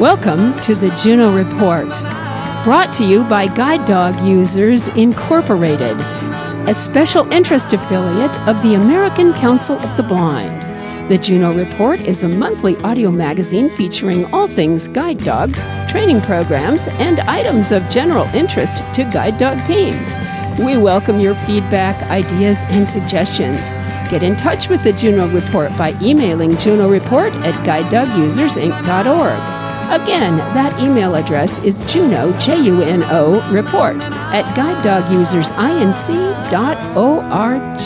Welcome to the Juno Report, brought to you by Guide Dog Users Incorporated, a special interest affiliate of the American Council of the Blind. The Juno Report is a monthly audio magazine featuring all things guide dogs, training programs, and items of general interest to guide dog teams. We welcome your feedback, ideas, and suggestions. Get in touch with the Juno Report by emailing junoreport at guidedogusersinc.org. Again, that email address is juno, J-U-N-O, report at guidedogusersinc.org.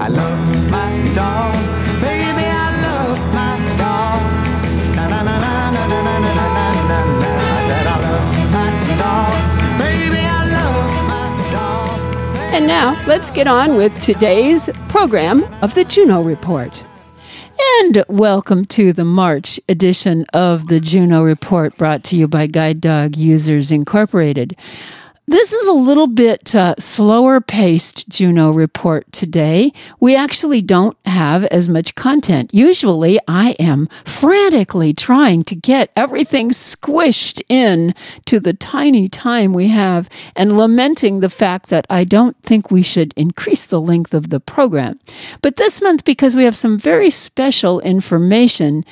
I love my dog, baby, I love my dog. Na, na, na, And now let's get on with today's program of the Juno Report. And welcome to the March edition of the Juno Report brought to you by Guide Dog Users Incorporated. This is a little bit uh, slower paced Juno report today. We actually don't have as much content. Usually I am frantically trying to get everything squished in to the tiny time we have and lamenting the fact that I don't think we should increase the length of the program. But this month, because we have some very special information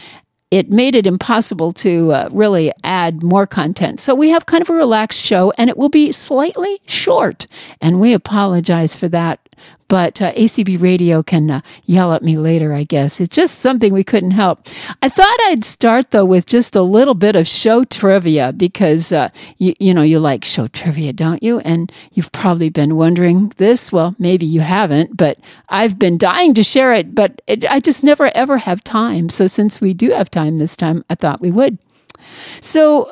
it made it impossible to uh, really add more content. So we have kind of a relaxed show and it will be slightly short. And we apologize for that but uh, ACB radio can uh, yell at me later, I guess. It's just something we couldn't help. I thought I'd start though with just a little bit of show trivia because uh, you, you know you like show trivia, don't you? And you've probably been wondering this. Well, maybe you haven't, but I've been dying to share it, but it, I just never ever have time. So since we do have time this time, I thought we would. So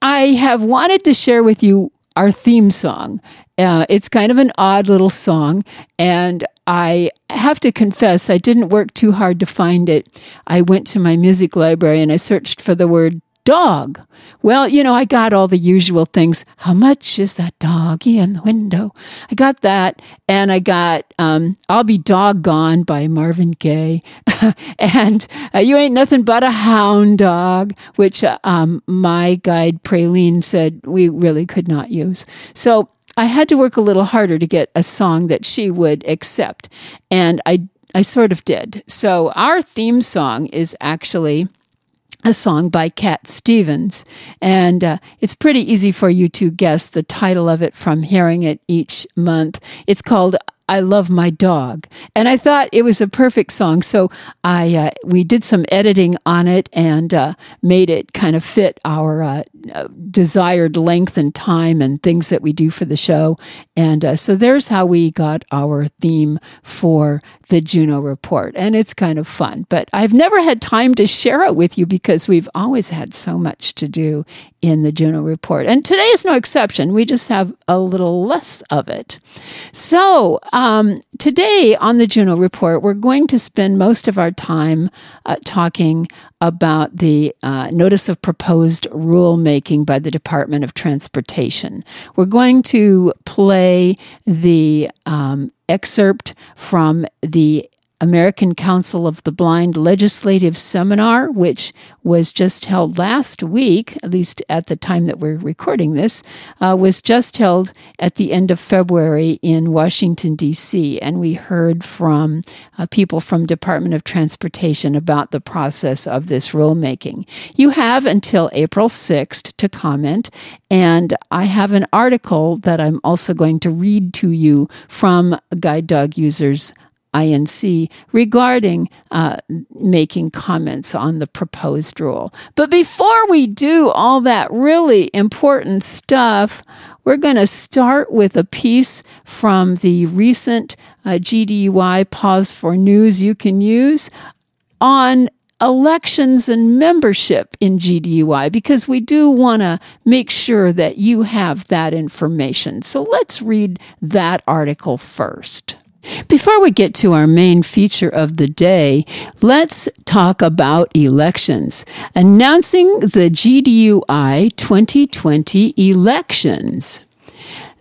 I have wanted to share with you our theme song. Uh, it's kind of an odd little song, and I have to confess, I didn't work too hard to find it. I went to my music library and I searched for the word dog. Well, you know, I got all the usual things. How much is that doggy in the window? I got that. And I got um, I'll Be Doggone by Marvin Gaye. and uh, You Ain't Nothing But a Hound Dog, which uh, um, my guide Praline said we really could not use. So I had to work a little harder to get a song that she would accept. And I, I sort of did. So our theme song is actually a song by Cat Stevens. And uh, it's pretty easy for you to guess the title of it from hearing it each month. It's called I love my dog. And I thought it was a perfect song. So I, uh, we did some editing on it and uh, made it kind of fit our uh, desired length and time and things that we do for the show. And uh, so there's how we got our theme for the Juno Report. And it's kind of fun. But I've never had time to share it with you because we've always had so much to do in the Juno Report. And today is no exception. We just have a little less of it. So um, today on the Juno Report, we're going to spend most of our time uh, talking about the uh, notice of proposed rulemaking by the Department of Transportation. We're going to play the um, excerpt from the American Council of the Blind Legislative Seminar, which was just held last week, at least at the time that we're recording this, uh, was just held at the end of February in Washington, D.C. And we heard from uh, people from Department of Transportation about the process of this rulemaking. You have until April 6th to comment, and I have an article that I'm also going to read to you from Guide Dog Users INC regarding uh, making comments on the proposed rule. But before we do all that really important stuff, we're going to start with a piece from the recent uh, GDUI Paws for News you can use on elections and membership in GDUI because we do want to make sure that you have that information. So let's read that article first. Before we get to our main feature of the day, let's talk about elections. Announcing the GDUI 2020 elections.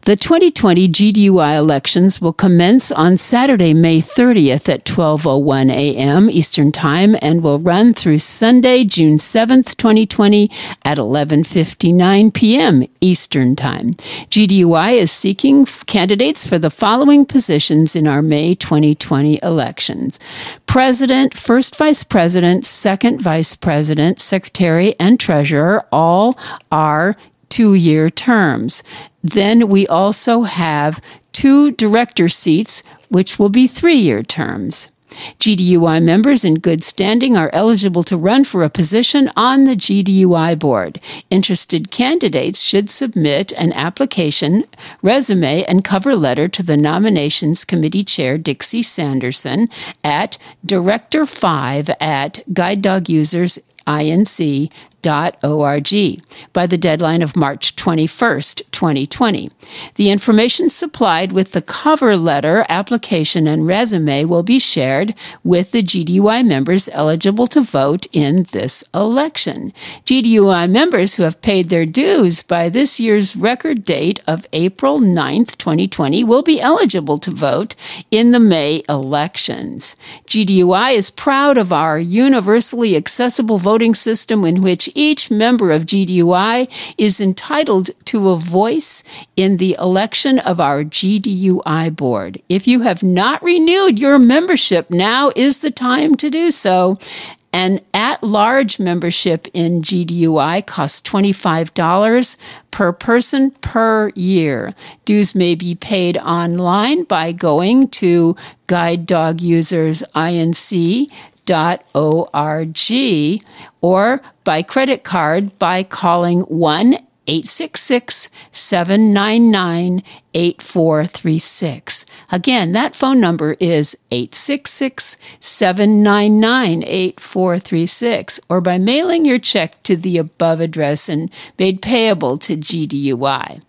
The 2020 GDUI elections will commence on Saturday, May 30th at 12:01 a.m. Eastern Time and will run through Sunday, June 7th, 2020 at 11:59 p.m. Eastern Time. GDUI is seeking candidates for the following positions in our May 2020 elections. President, first vice president, second vice president, secretary, and treasurer all are two year terms. Then we also have two director seats, which will be three year terms. GDUI members in good standing are eligible to run for a position on the GDUI board. Interested candidates should submit an application, resume, and cover letter to the Nominations Committee Chair Dixie Sanderson at director5 at Guide Dog Users org by the deadline of March 21st, 2020. The information supplied with the cover letter, application, and resume will be shared with the GDUI members eligible to vote in this election. GDUI members who have paid their dues by this year's record date of April 9th, 2020 will be eligible to vote in the May elections. GDUI is proud of our universally accessible voting system in which each member of GDUI is entitled to a voice in the election of our GDUI board. If you have not renewed your membership, now is the time to do so. An at large membership in GDUI costs $25 per person per year. Dues may be paid online by going to Guide Dog Users INC org or by credit card by calling 1 866 799 8436. Again, that phone number is 866 799 8436, or by mailing your check to the above address and made payable to GDUI.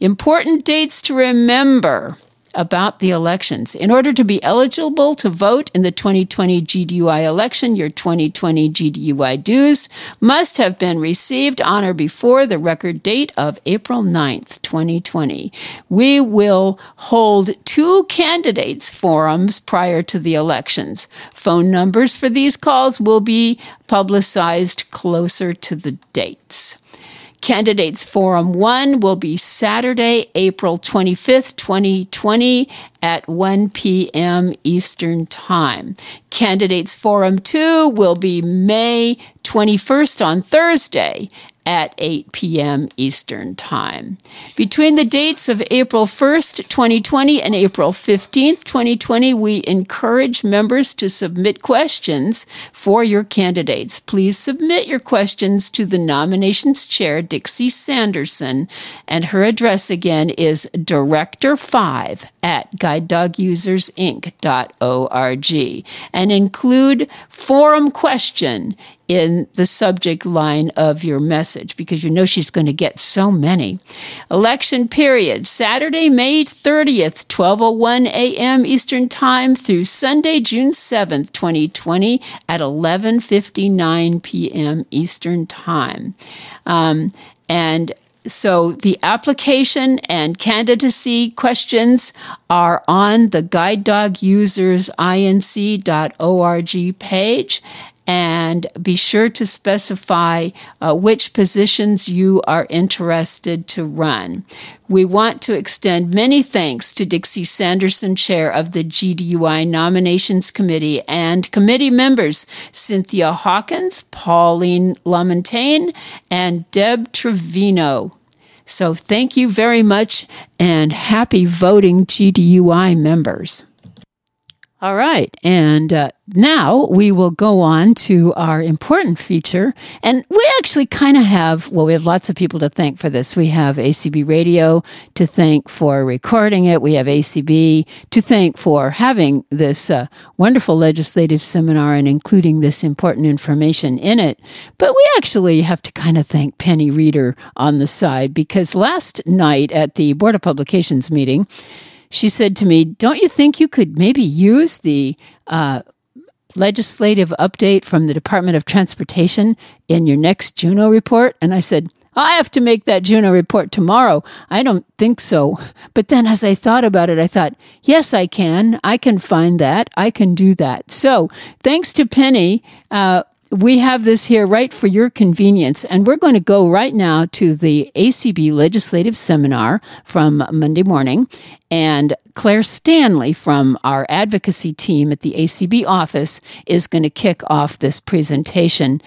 Important dates to remember about the elections. In order to be eligible to vote in the 2020 GDUI election, your 2020 GDUI dues must have been received on or before the record date of April 9th, 2020. We will hold two candidates forums prior to the elections. Phone numbers for these calls will be publicized closer to the dates. Candidates Forum 1 will be Saturday, April 25th, 2020 at 1 p.m. Eastern Time. Candidates Forum 2 will be May 21st on Thursday at 8 p.m. Eastern Time. Between the dates of April 1st, 2020 and April 15th, 2020, we encourage members to submit questions for your candidates. Please submit your questions to the nominations chair, Dixie Sanderson, and her address again is director5 at guidedogusersinc.org and include forum question in the subject line of your message because you know she's going to get so many. Election period Saturday, May 30th, 12:01 a.m. Eastern Time through Sunday, June 7th, 2020 at 11:59 p.m. Eastern Time. Um, and so the application and candidacy questions are on the guide dog users inc.org page and be sure to specify uh, which positions you are interested to run. We want to extend many thanks to Dixie Sanderson, chair of the GDUI Nominations Committee, and committee members Cynthia Hawkins, Pauline Lamontagne, and Deb Trevino. So thank you very much and happy voting GDUI members. All right. And uh, now we will go on to our important feature. And we actually kind of have, well, we have lots of people to thank for this. We have ACB Radio to thank for recording it. We have ACB to thank for having this uh, wonderful legislative seminar and including this important information in it. But we actually have to kind of thank Penny Reeder on the side because last night at the Board of Publications meeting, she said to me, Don't you think you could maybe use the uh, legislative update from the Department of Transportation in your next Juno report? And I said, I have to make that Juno report tomorrow. I don't think so. But then as I thought about it, I thought, yes, I can. I can find that. I can do that. So thanks to Penny, uh, we have this here right for your convenience. And we're going to go right now to the ACB Legislative Seminar from Monday morning. And Claire Stanley from our advocacy team at the ACB office is going to kick off this presentation.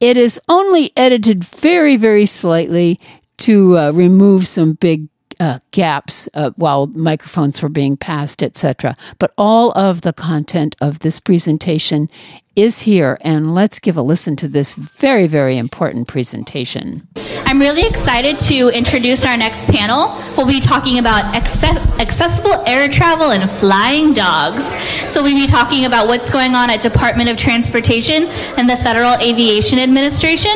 It is only edited very, very slightly to uh, remove some big uh, gaps uh, while microphones were being passed, etc. But all of the content of this presentation is here, and let's give a listen to this very, very important presentation. I'm really excited to introduce our next panel. We'll be talking about accessible air travel and flying dogs. So we'll be talking about what's going on at Department of Transportation and the Federal Aviation Administration.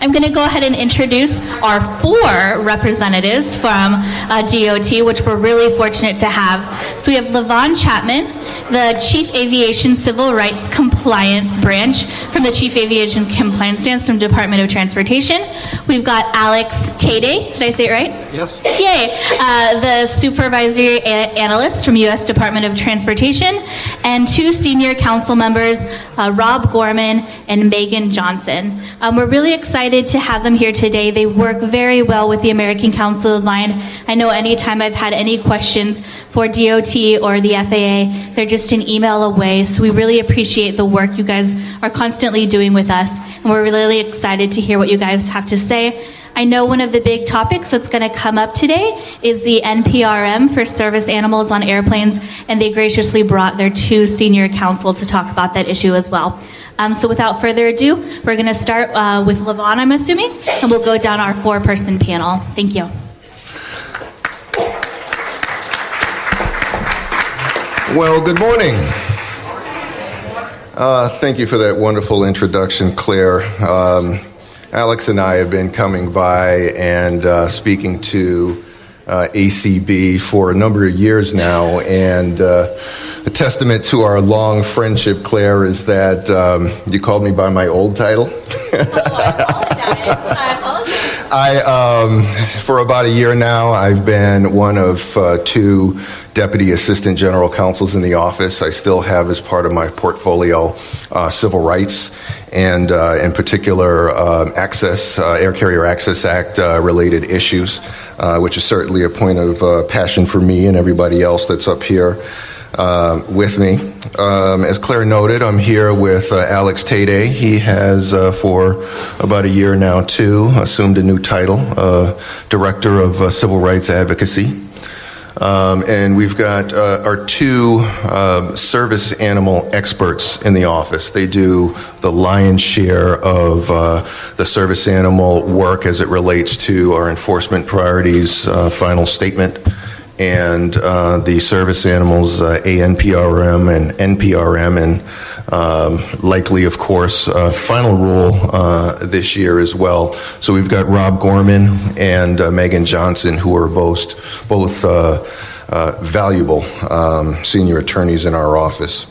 I'm going to go ahead and introduce our four representatives from uh, DOT, which we're really fortunate to have. So we have Livaughn Chapman, the Chief Aviation Civil Rights Compliance Branch from the Chief Aviation Compliance Stance from Department of Transportation. We've got Alex Tade. Did I say it right? Yes. Yay. Uh, the Supervisory a- Analyst from U.S. Department of Transportation, and two senior counsel members, uh, Rob Gorman and Megan Johnson. Um, we're really excited excited to have them here today. They work very well with the American Council of Blind. I know anytime I've had any questions for DOT or the FAA, they're just an email away. So we really appreciate the work you guys are constantly doing with us. And we're really excited to hear what you guys have to say. I know one of the big topics that's going to come up today is the NPRM for service animals on airplanes, and they graciously brought their two senior counsel to talk about that issue as well. Um, so without further ado, we're going to start uh, with Livaughn, I'm assuming, and we'll go down our four person panel. Thank you. Well, good morning. Uh, thank you for that wonderful introduction, Claire. Um, Alex and I have been coming by and uh, speaking to uh, ACB for a number of years now, and uh, a testament to our long friendship, Claire, is that um, you called me by my old title. I, um, for about a year now, I've been one of uh, two deputy assistant general counsels in the office. I still have, as part of my portfolio, uh, civil rights and, uh, in particular, um, access, uh, Air Carrier Access Act uh, related issues, uh, which is certainly a point of passion for me and everybody else that's up here uh, with me. Um, as Claire noted, I'm here with uh, Alex Tade. He has, uh, for about a year now, too, assumed a new title, uh, Director of uh, Civil Rights Advocacy. Um, and we've got uh, our two uh, service animal experts in the office. They do the lion's share of uh, the service animal work as it relates to our enforcement priorities final statement and uh, the service animals uh, ANPRM and NPRM, and um, likely, of course, uh, final rule uh, this year as well. So we've got Rob Gorman and uh, Megan Johnson, who are both both uh, valuable um, senior attorneys in our office.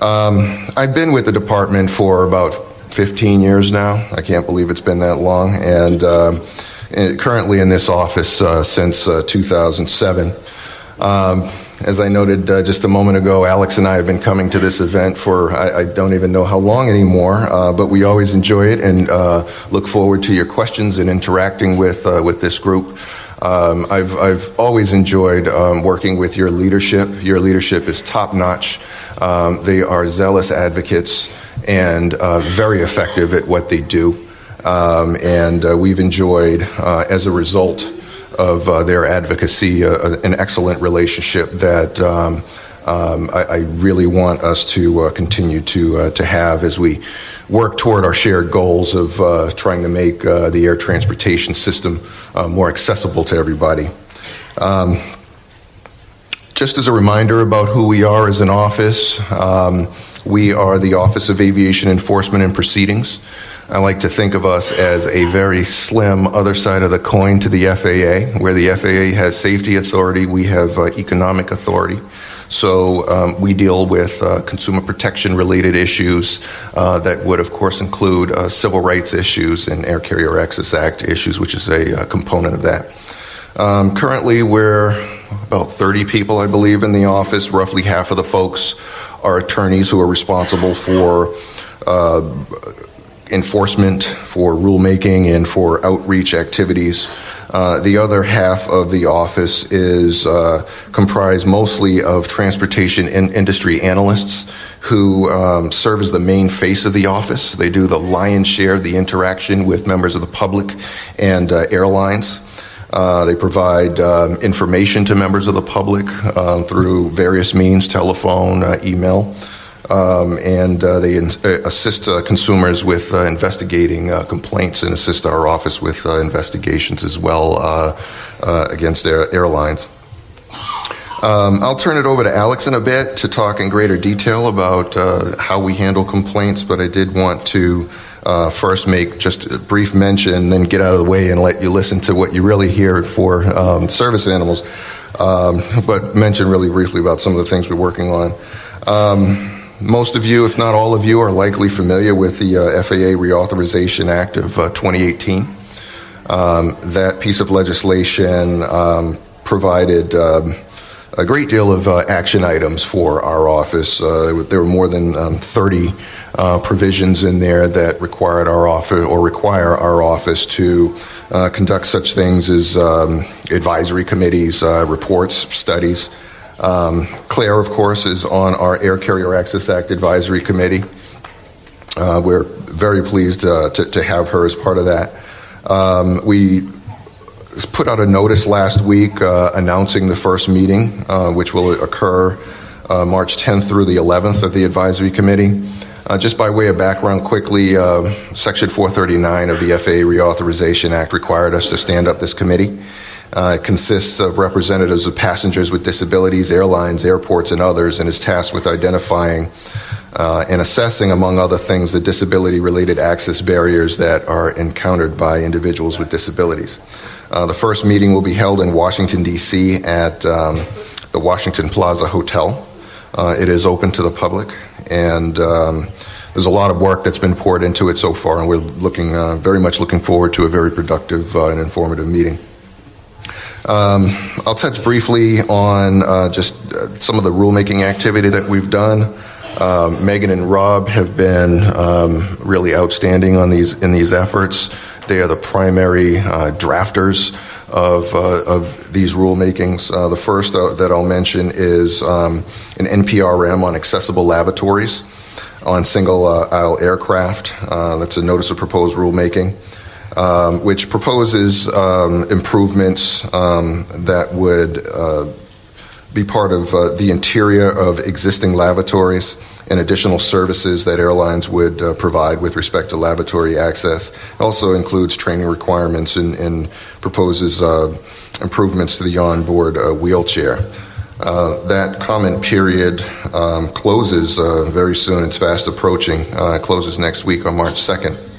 Um, I've been with the department for about 15 years now. I can't believe it's been that long, and currently in this office uh, since uh, 2007. As I noted uh, just a moment ago, Alex and I have been coming to this event for I, I don't even know how long anymore, uh, but we always enjoy it and uh, look forward to your questions and interacting with uh, with this group. Um, I've I've always enjoyed um, working with your leadership. Your leadership is top notch. Um, they are zealous advocates and very effective at what they do. Um, and uh, we've enjoyed, uh, as a result of uh, their advocacy, uh, uh, an excellent relationship that um, um, I, I, really want us to uh, continue to, to have as we work toward our shared goals of trying to make the air transportation system more accessible to everybody. Um, just as a reminder about who we are as an office, um, we are the Office of Aviation Enforcement and Proceedings. I like to think of us as a very slim other side of the coin to the FAA, where the FAA has safety authority, we have uh, economic authority. So um, we deal with uh, consumer protection related issues uh, that would, of course, include uh, civil rights issues and Air Carrier Access Act issues, which is a, uh, component of that. Um, currently, we're about 30 people, I believe, in the office. Roughly half of the folks are attorneys who are responsible for uh, enforcement, for rulemaking, and for outreach activities. Uh, the other half of the office is uh, comprised mostly of transportation in- industry analysts who um, serve as the main face of the office. They do the lion's share of the interaction with members of the public and uh, airlines. Uh, they provide um, information to members of the public uh, through various means telephone, uh, email. Um, and uh, they in- uh, assist uh, consumers with investigating complaints and assist our office with investigations as well against air- airlines. Um, I'll turn it over to Alex in a bit to talk in greater detail about how we handle complaints, but I did want to uh, first make just a brief mention, then get out of the way and let you listen to what you really hear for um, service animals. Um, but mention really briefly about some of the things we're working on. Most of you, if not all of you, are likely familiar with the uh, FAA Reauthorization Act of uh, 2018. Um, that piece of legislation um, provided um, a great deal of uh, action items for our office. Uh, there were more than um, 30 uh, provisions in there that required our office or require our office to uh, conduct such things as um, advisory committees, reports, studies. Um, Claire, of course, is on our Air Carrier Access Act Advisory Committee. Uh, we're very pleased uh, to, to, have her as part of that. Um, we put out a notice last week uh, announcing the first meeting, uh, which will occur uh, March 10th through the 11th of the Advisory Committee. Uh, just by way of background, quickly, Section 439 of the FAA Reauthorization Act required us to stand up this committee. Uh, it consists of representatives of passengers with disabilities, airlines, airports, and others, and is tasked with identifying uh, and assessing, among other things, the disability related access barriers that are encountered by individuals with disabilities. Uh, the first meeting will be held in Washington, D.C., at um, the Washington Plaza Hotel. Uh, it is open to the public, and um, there's a lot of work that's been poured into it so far, and we're looking uh, very much looking forward to a very productive uh, and informative meeting. Um, I'll touch briefly on uh, just uh, some of the rulemaking activity that we've done. Uh, Megan and Rob have been um, really outstanding on these in these efforts. They are the primary uh, drafters of, uh, of these rulemakings. The first that I'll mention is um, an NPRM on accessible lavatories on single aisle aircraft. that's a notice of proposed rulemaking um, which proposes um, improvements um, that would uh, be part of uh, the interior of existing lavatories and additional services that airlines would uh, provide with respect to lavatory access. It also includes training requirements and, and proposes uh, improvements to the onboard uh, wheelchair. Uh, that comment period um, closes uh, very soon. It's fast approaching. It closes next week on March 2nd.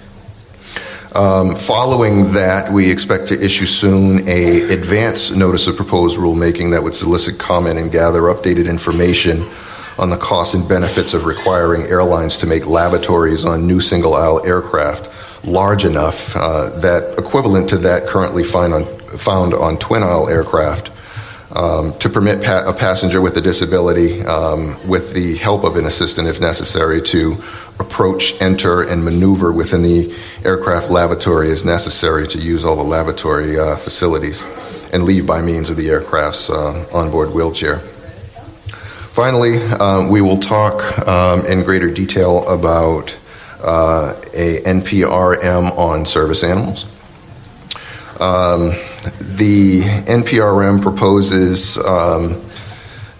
Um, following that, we expect to issue soon a advance notice of proposed rulemaking that would solicit comment and gather updated information on the costs and benefits of requiring airlines to make lavatories on new single aisle aircraft large enough uh, that equivalent to that currently found on, found on twin aisle aircraft um, to permit pa- a passenger with a disability, um, with the help of an assistant if necessary, to approach, enter, and maneuver within the aircraft lavatory as necessary to use all the lavatory uh, facilities and leave by means of the aircraft's uh, onboard wheelchair. Finally, um, we will talk um, in greater detail about uh, a NPRM on service animals. The NPRM proposes um,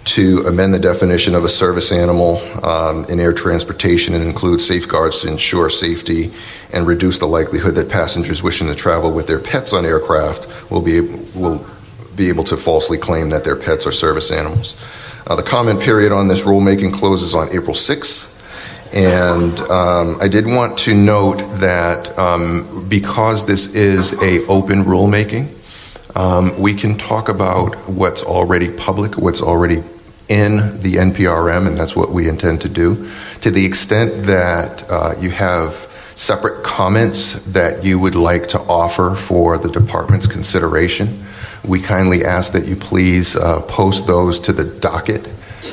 to amend the definition of a service animal um, in air transportation and include safeguards to ensure safety and reduce the likelihood that passengers wishing to travel with their pets on aircraft will be will be able to falsely claim that their pets are service animals. Uh, the comment period on this rulemaking closes on April 6th. And um, I did want to note that um, because this is a open rulemaking, um, we can talk about what's already public, what's already in the NPRM, and that's what we intend to do. To the extent that uh, you have separate comments that you would like to offer for the department's consideration, we kindly ask that you please uh, post those to the docket,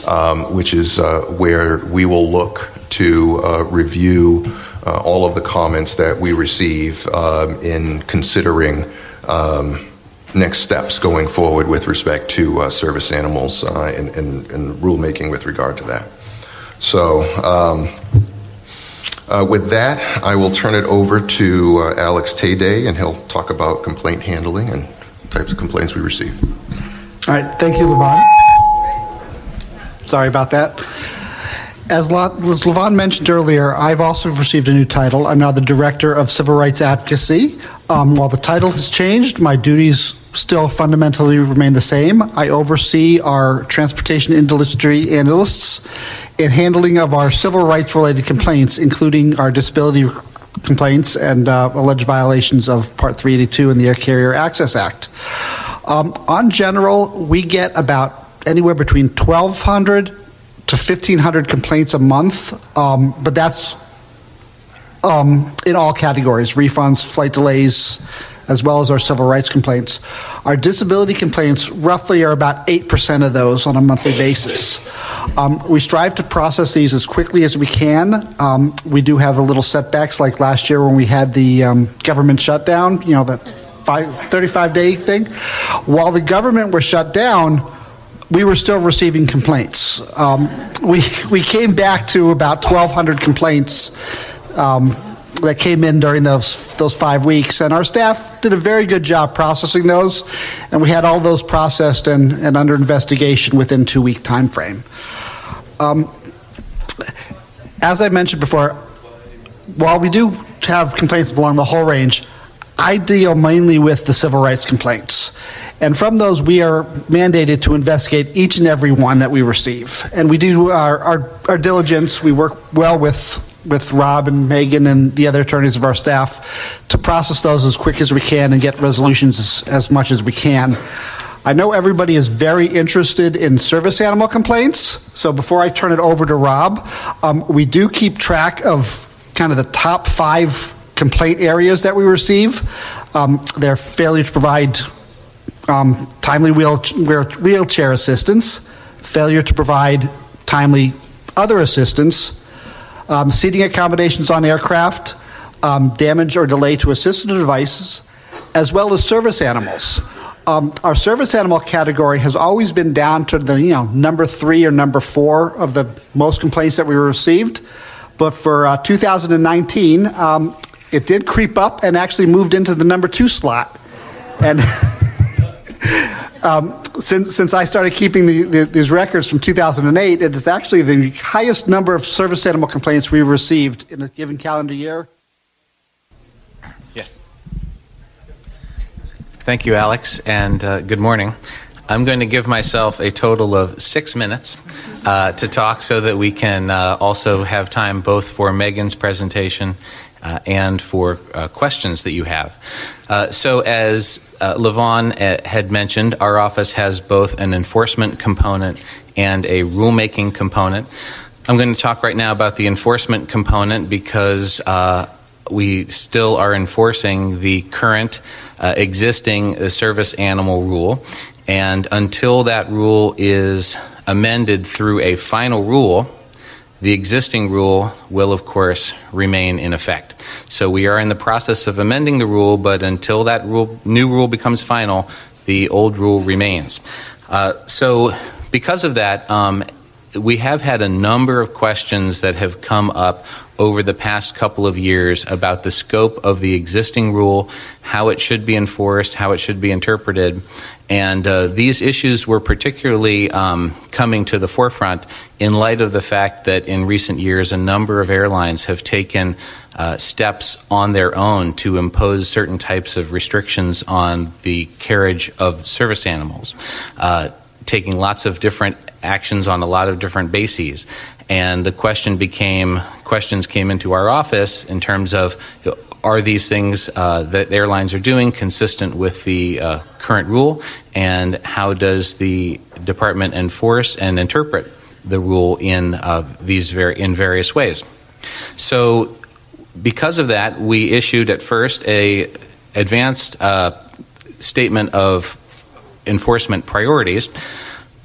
um, which is uh, where we will look to uh, review uh, all of the comments that we receive um, in considering um, next steps going forward with respect to uh, service animals uh, and, and, and, rulemaking with regard to that. So, um, uh, with that, I will turn it over to uh, Alex Tayday, and he'll talk about complaint handling and types of complaints we receive. All right, thank you, Livaughn. Sorry about that. As Livaughn mentioned earlier, I've also received a new title. I'm now the Director of Civil Rights Advocacy. Um, while the title has changed, my duties still fundamentally remain the same. I oversee our transportation industry analysts in handling of our civil rights related complaints, including our disability complaints and uh, alleged violations of Part 382 in the Air Carrier Access Act. Um, on general, we get about anywhere between 1,200 to 1,500 complaints a month, um, but that's um, in all categories refunds, flight delays, as well as our civil rights complaints. Our disability complaints roughly are about 8% of those on a monthly basis. Um, we strive to process these as quickly as we can. Um, we do have a little setbacks like last year when we had the um, government shutdown, you know, the five, 35 day thing. While the government was shut down, we were still receiving complaints. Um, we, we came back to about 1,200 complaints um, that came in during those, those five weeks, and our staff did a very good job processing those, and we had all those processed and, and under investigation within two week time frame. Um, as I mentioned before, while we do have complaints along the whole range, I deal mainly with the civil rights complaints. And from those, we are mandated to investigate each and every one that we receive. And we do our, our, our diligence. We work well with, with Rob and Megan and the other attorneys of our staff to process those as quick as we can and get resolutions as, as much as we can. I know everybody is very interested in service animal complaints. So before I turn it over to Rob, um, we do keep track of kind of the top five complaint areas that we receive. Um, their failure to provide um, timely wheelchair, wheelchair assistance, failure to provide timely other assistance, um, seating accommodations on aircraft, um, damage or delay to assistive devices, as well as service animals. Um, our service animal category has always been down to the you know number three or number four of the most complaints that we received, but for uh, 2019, um, it did creep up and actually moved into the number two slot, and. Um, since, since I started keeping the, the, these records from 2008, it is actually the highest number of service animal complaints we've received in a given calendar year. Yes. Thank you, Alex, and uh, good morning. I'm going to give myself a total of six minutes uh, to talk so that we can uh, also have time both for Megan's presentation uh, and for uh, questions that you have. Uh, so, as uh, Livaughn uh, had mentioned, our office has both an enforcement component and a rulemaking component. I'm going to talk right now about the enforcement component because uh, we still are enforcing the current existing service animal rule. And until that rule is amended through a final rule, the existing rule will, of course, remain in effect. So we are in the process of amending the rule, but until that rule, new rule becomes final, the old rule remains. Uh, so, because of that, um, we have had a number of questions that have come up over the past couple of years about the scope of the existing rule, how it should be enforced, how it should be interpreted. And uh, these issues were particularly um, coming to the forefront in light of the fact that in recent years a number of airlines have taken uh, steps on their own to impose certain types of restrictions on the carriage of service animals. Uh, taking lots of different actions on a lot of different bases. And the question became questions came into our office in terms of are these things uh, that airlines are doing consistent with the uh, current rule, and how does the department enforce and interpret the rule in uh, these ver- in various ways? So, because of that, we issued at first a advanced uh, statement of enforcement priorities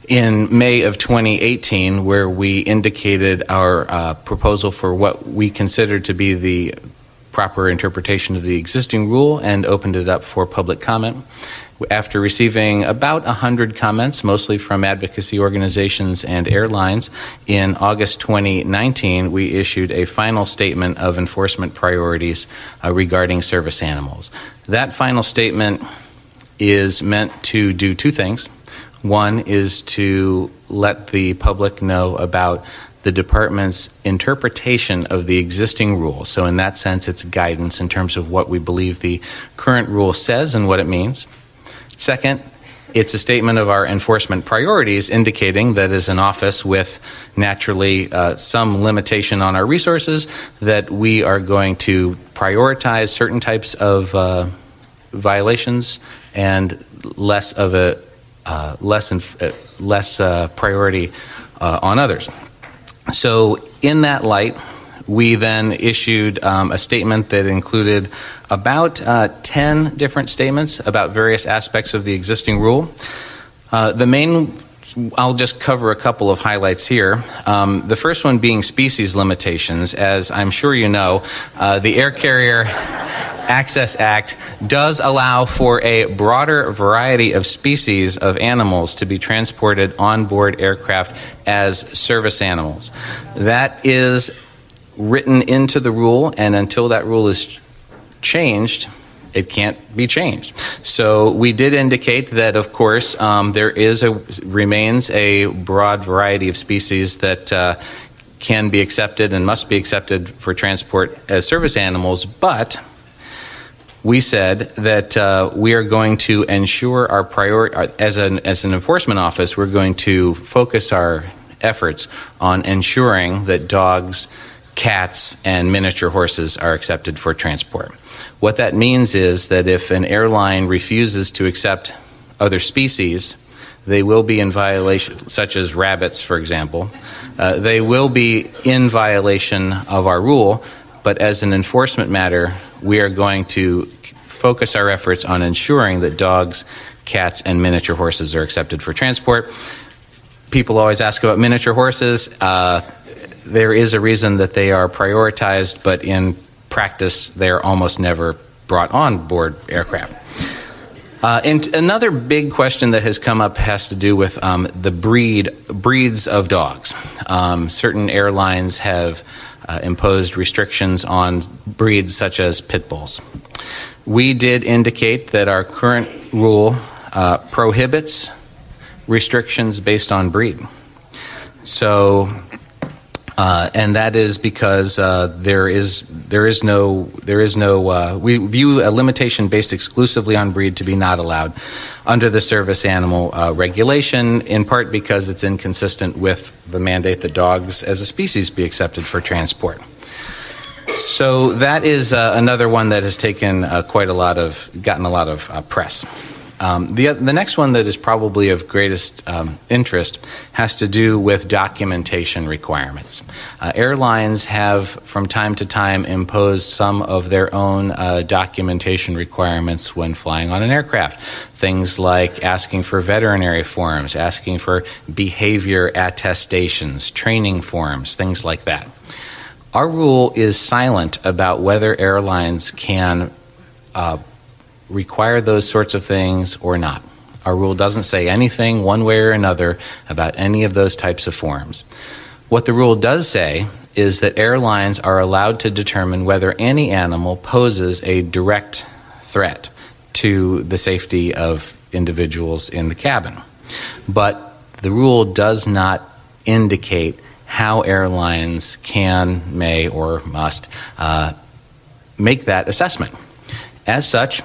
in May of 2018, where we indicated our uh, proposal for what we considered to be the proper interpretation of the existing rule and opened it up for public comment. After receiving about 100 comments, mostly from advocacy organizations and airlines, in August 2019, we issued a final statement of enforcement priorities uh, regarding service animals. That final statement is meant to do two things. One is to let the public know about the department's interpretation of the existing rule. So, in that sense, it's guidance in terms of what we believe the current rule says and what it means. Second, it's a statement of our enforcement priorities, indicating that as an office with naturally uh, some limitation on our resources, that we are going to prioritize certain types of uh, violations and less of a uh, less inf- uh, less uh, priority uh, on others. So, in that light, we then issued um, a statement that included about uh, 10 different statements about various aspects of the existing rule. Uh, the main I'll just cover a couple of highlights here. Um, the first one being species limitations. As I'm sure you know, uh, the Air Carrier Access Act does allow for a broader variety of species of animals to be transported on board aircraft as service animals. That is written into the rule, and until that rule is changed, it can't be changed. So we did indicate that, of course, um, there is a remains a broad variety of species that uh, can be accepted and must be accepted for transport as service animals, but we said that uh, we are going to ensure our priority as an as an enforcement office. We're going to focus our efforts on ensuring that dogs cats, and miniature horses are accepted for transport. What that means is that if an airline refuses to accept other species, they will be in violation, such as rabbits, for example. Uh, they will be in violation of our rule, but as an enforcement matter, we are going to focus our efforts on ensuring that dogs, cats, and miniature horses are accepted for transport. People always ask about miniature horses. Uh, there is a reason that they are prioritized, but in practice, they're almost never brought on board aircraft. Uh, and another big question that has come up has to do with um, the breed breeds of dogs. Um, certain airlines have uh, imposed restrictions on breeds such as pit bulls. We did indicate that our current rule uh, prohibits restrictions based on breed. So uh, and that is because uh, there is there is no there is no uh, we view a limitation based exclusively on breed to be not allowed under the service animal uh, regulation in part because it's inconsistent with the mandate that dogs as a species be accepted for transport. So that is uh, another one that has taken uh, quite a lot of gotten a lot of press. Um, the, the next one that is probably of greatest um, interest has to do with documentation requirements. Uh, airlines have, from time to time, imposed some of their own uh, documentation requirements when flying on an aircraft. Things like asking for veterinary forms, asking for behavior attestations, training forms, things like that. Our rule is silent about whether airlines can uh, require those sorts of things or not. Our rule doesn't say anything one way or another about any of those types of forms. What the rule does say is that airlines are allowed to determine whether any animal poses a direct threat to the safety of individuals in the cabin. But the rule does not indicate how airlines can, may, or must uh, make that assessment. As such,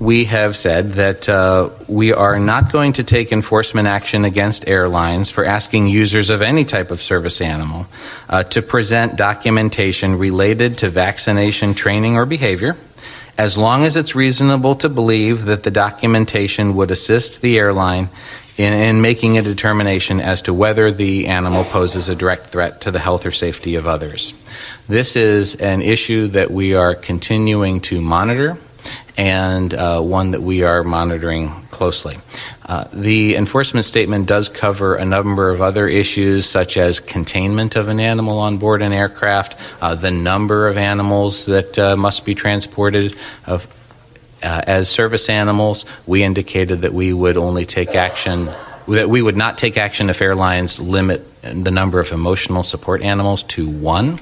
we have said that uh, we are not going to take enforcement action against airlines for asking users of any type of service animal uh, to present documentation related to vaccination training or behavior, as long as it's reasonable to believe that the documentation would assist the airline in, in making a determination as to whether the animal poses a direct threat to the health or safety of others. This is an issue that we are continuing to monitor and uh, one that we are monitoring closely. Uh, the enforcement statement does cover a number of other issues, such as containment of an animal on board an aircraft, uh, the number of animals that uh, must be transported. Uh, as service animals, we indicated that we would only take action that we would not take action if airlines limit the number of emotional support animals to one,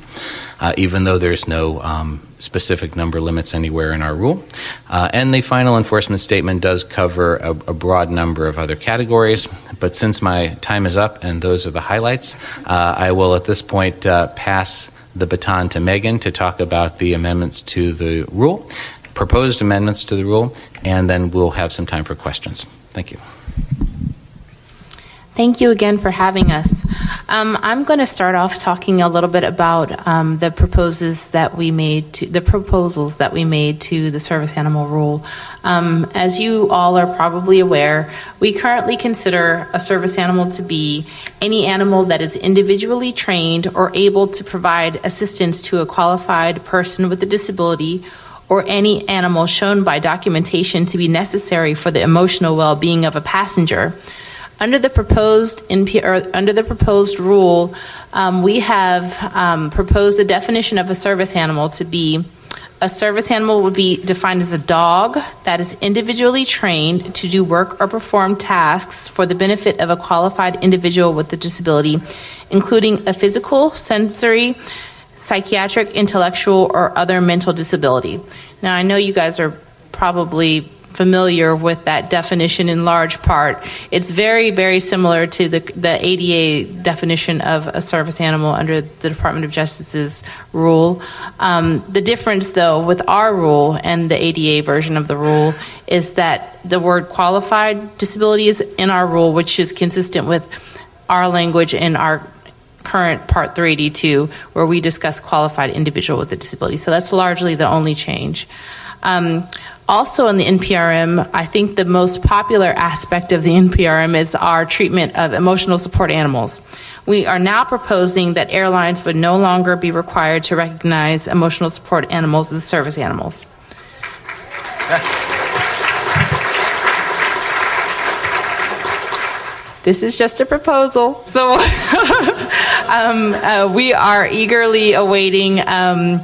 uh, even though there's no um, specific number limits anywhere in our rule. Uh, and the final enforcement statement does cover a, a, broad number of other categories. But since my time is up and those are the highlights, uh, I will at this point uh, pass the baton to Megan to talk about the amendments to the rule, proposed amendments to the rule, and then we'll have some time for questions. Thank you. Thank you again for having us. Um, I'm going to start off talking a little bit about um, the proposes that we made to the proposals that we made to the service animal rule. Um, as you all are probably aware, we currently consider a service animal to be any animal that is individually trained or able to provide assistance to a qualified person with a disability or any animal shown by documentation to be necessary for the emotional well-being of a passenger. Under the proposed NP, under the proposed rule, um, we have um, proposed a definition of a service animal to be a service animal would be defined as a dog that is individually trained to do work or perform tasks for the benefit of a qualified individual with a disability, including a physical, sensory, psychiatric, intellectual, or other mental disability. Now, I know you guys are probably familiar with that definition in large part. It's very, very similar to the, the ADA definition of a service animal under the Department of Justice's rule. Um, the difference, though, with our rule and the ADA version of the rule is that the word qualified disability is in our rule, which is consistent with our language in our current Part 382, where we discuss qualified individual with a disability. So that's largely the only change. Um, also, in the NPRM, I think the most popular aspect of the NPRM is our treatment of emotional support animals. We are now proposing that airlines would no longer be required to recognize emotional support animals as service animals. this is just a proposal. So um, uh, we are eagerly awaiting um,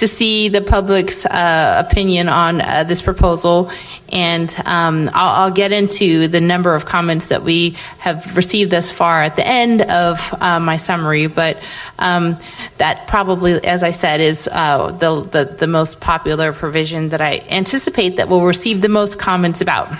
to see the public's uh, opinion on uh, this proposal. And um, I'll, I'll, get into the number of comments that we have received thus far at the end of uh, my summary. But um, that probably, as I said, is uh, the, the, the most popular provision that I anticipate that will receive the most comments about.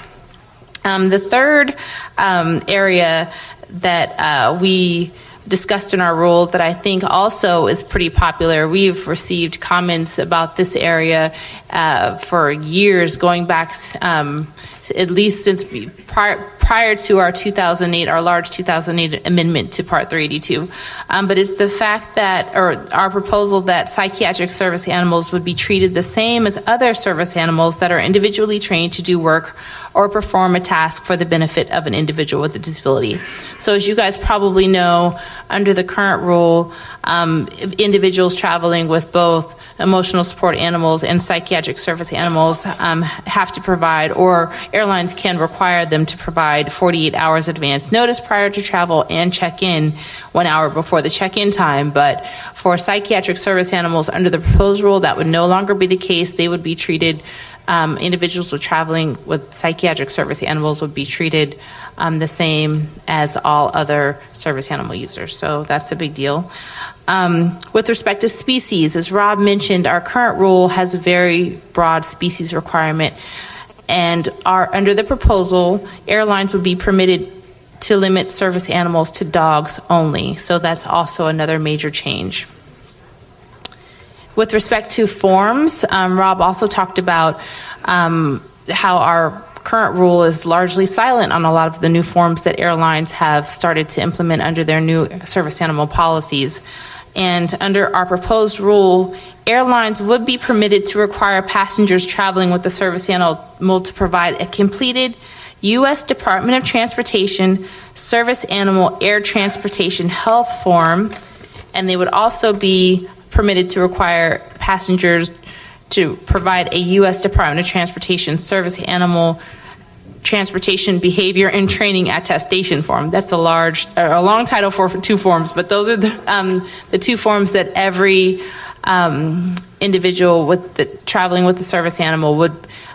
Um, the third um, area that uh, we discussed in our rule that I think also is pretty popular. We've received comments about this area uh, for years, going back um, at least since prior, prior to our 2008, our large 2008 amendment to Part 382. Um, but it's the fact that, or our proposal that psychiatric service animals would be treated the same as other service animals that are individually trained to do work or perform a task for the benefit of an individual with a disability. So, as you guys probably know, under the current rule, um, individuals traveling with both emotional support animals and psychiatric service animals um, have to provide, or airlines can require them to provide 48 hours advance notice prior to travel and check in one hour before the check in time. But for psychiatric service animals under the proposed rule, that would no longer be the case. They would be treated um, individuals with traveling with psychiatric service animals would be treated um, the same as all other service animal users. So that's a big deal. Um, with respect to species, as Rob mentioned, our current rule has a very broad species requirement, and our, under the proposal, airlines would be permitted to limit service animals to dogs only. So that's also another major change. With respect to forms, um, Rob also talked about um, how our current rule is largely silent on a lot of the new forms that airlines have started to implement under their new service animal policies. And under our proposed rule, airlines would be permitted to require passengers traveling with the service animal to provide a completed U.S. Department of Transportation Service Animal Air Transportation Health Form, and they would also be permitted to require passengers to provide a U.S. Department of Transportation Service Animal Transportation Behavior and Training Attestation Form. That's a large, a long title for two forms, but those are the, um, the two forms that every um, individual with the, traveling with the service animal would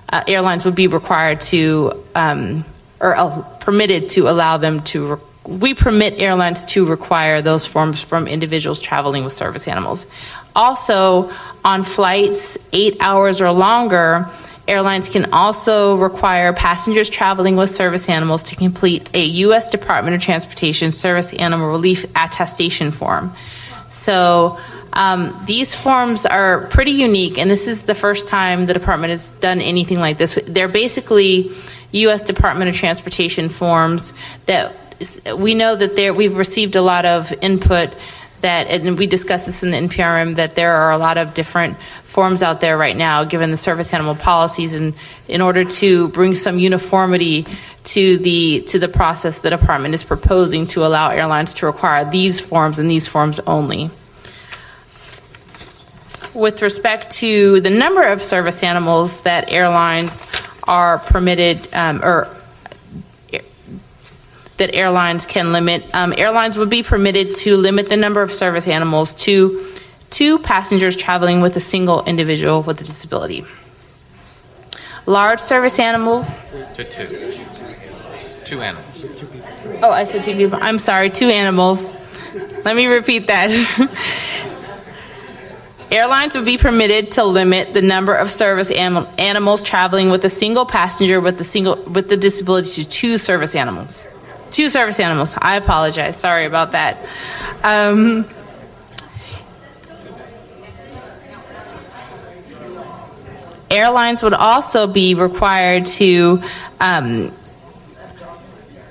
uh, airlines would be required to um, or uh, permitted to allow them to. Re- we permit airlines to require those forms from individuals traveling with service animals. Also, on flights eight hours or longer, airlines can also require passengers traveling with service animals to complete a U.S. Department of Transportation Service Animal Relief Attestation form. So, um, these forms are pretty unique, and this is the first time the department has done anything like this. They're basically U.S. Department of Transportation forms that we know that there we've received a lot of input that, and we discussed this in the NPRM, that there are a lot of different forms out there right now, given the service animal policies, and in order to bring some uniformity to the to the process the department is proposing to allow airlines to require these forms and these forms only with respect to the number of service animals that airlines are permitted um, or that airlines can limit. Um, airlines would be permitted to limit the number of service animals to two passengers traveling with a single individual with a disability. Large service animals. To two. Two animals. Oh, I said two people. I'm sorry, two animals. Let me repeat that. Airlines would be permitted to limit the number of service anim- animals traveling with a single passenger with the single with the disability to two service animals. Two service animals. I apologize. Sorry about that. Um, airlines would also be required to um,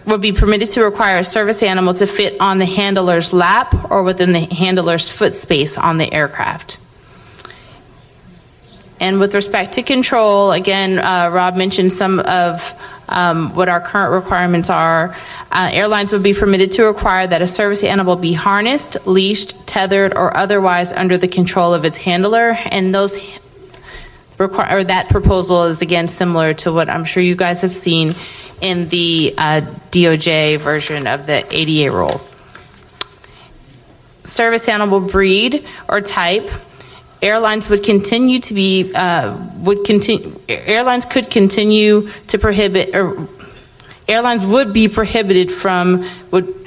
would be permitted to require a service animal to fit on the handler's lap or within the handler's foot space on the aircraft. And with respect to control, again, uh, Rob mentioned some of um, what our current requirements are. Uh, airlines would be permitted to require that a service animal be harnessed, leashed, tethered, or otherwise under the control of its handler. And those require or that proposal is again similar to what I'm sure you guys have seen in the uh, DOJ version of the ADA rule. Service animal breed or type airlines would continue to be uh, would continue airlines could continue to prohibit or airlines would be prohibited from would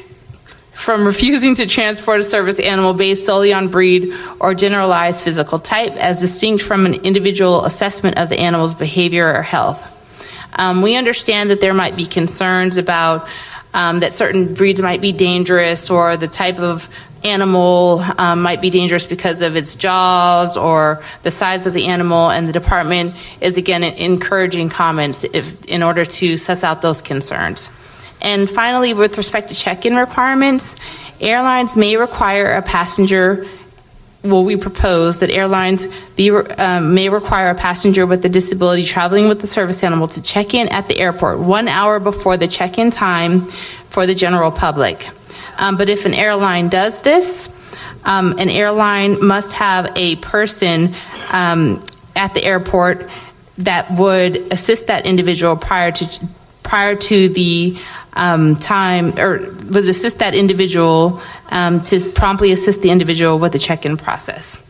from refusing to transport a service animal based solely on breed or generalized physical type as distinct from an individual assessment of the animal's behavior or health. Um, we understand that there might be concerns about um, that certain breeds might be dangerous or the type of animal um, might be dangerous because of its jaws or the size of the animal, and the department is again encouraging comments if, in order to suss out those concerns. And finally, with respect to check in requirements, airlines may require a passenger. Well, we propose that airlines be, um, may require a passenger with a disability traveling with the service animal to check in at the airport one hour before the check in time for the general public. Um, but if an airline does this, um, an airline must have a person um, at the airport that would assist that individual prior to prior to the um, time or would assist that individual um, to promptly assist the individual with the check-in process.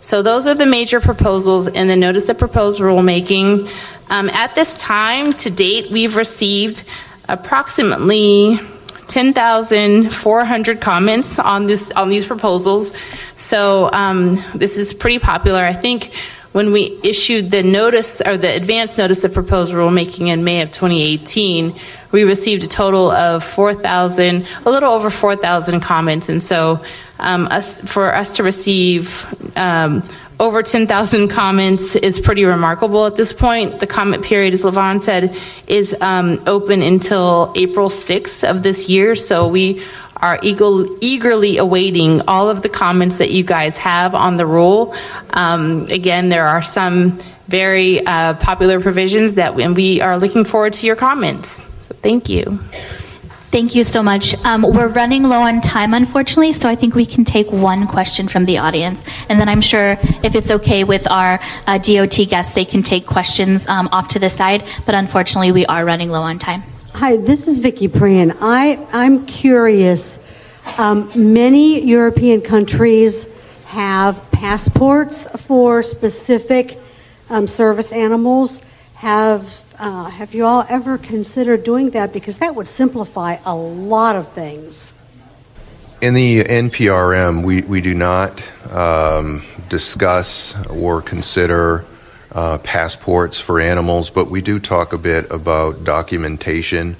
So those are the major proposals in the notice of proposed rulemaking. Um, at this time, to date, we've received approximately 10,400 comments on this on these proposals. So um, this is pretty popular. I think when we issued the notice or the advance notice of proposed rulemaking in May of 2018, we received a total of 4,000, a little over 4,000 comments. And so um, us, for us to receive um, over 10,000 comments is pretty remarkable at this point. The comment period, as Livaughn said, is um, open until April 6th of this year. So we are eagle, eagerly awaiting all of the comments that you guys have on the rule. Um, again, there are some very uh, popular provisions that, and we are looking forward to your comments. So thank you. Thank you so much. Um, we're running low on time, unfortunately, so I think we can take one question from the audience. And then I'm sure if it's okay with our uh, DOT guests, they can take questions um, off to the side. But unfortunately, we are running low on time. Hi, this is Vicki Prian. I, I'm curious. Um, many European countries have passports for specific um, service animals. Have uh, have you all ever considered doing that? Because that would simplify a lot of things. In the NPRM, we, we do not um, discuss or consider uh, passports for animals, but we do talk a bit about documentation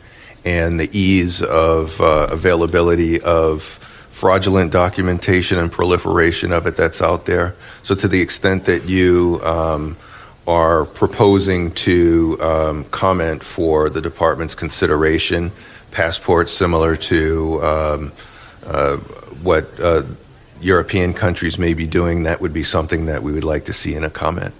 and the ease of uh, availability of fraudulent documentation and proliferation of it that's out there. So, to the extent that you um, are proposing to um, comment for the department's consideration passports similar to um, uh, what uh, European countries may be doing, that would be something that we would like to see in a comment.